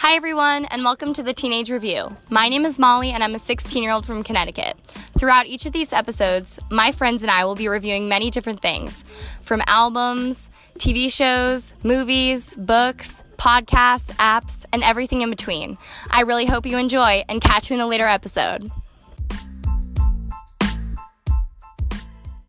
Hi, everyone, and welcome to the Teenage Review. My name is Molly, and I'm a 16 year old from Connecticut. Throughout each of these episodes, my friends and I will be reviewing many different things from albums, TV shows, movies, books, podcasts, apps, and everything in between. I really hope you enjoy and catch you in a later episode.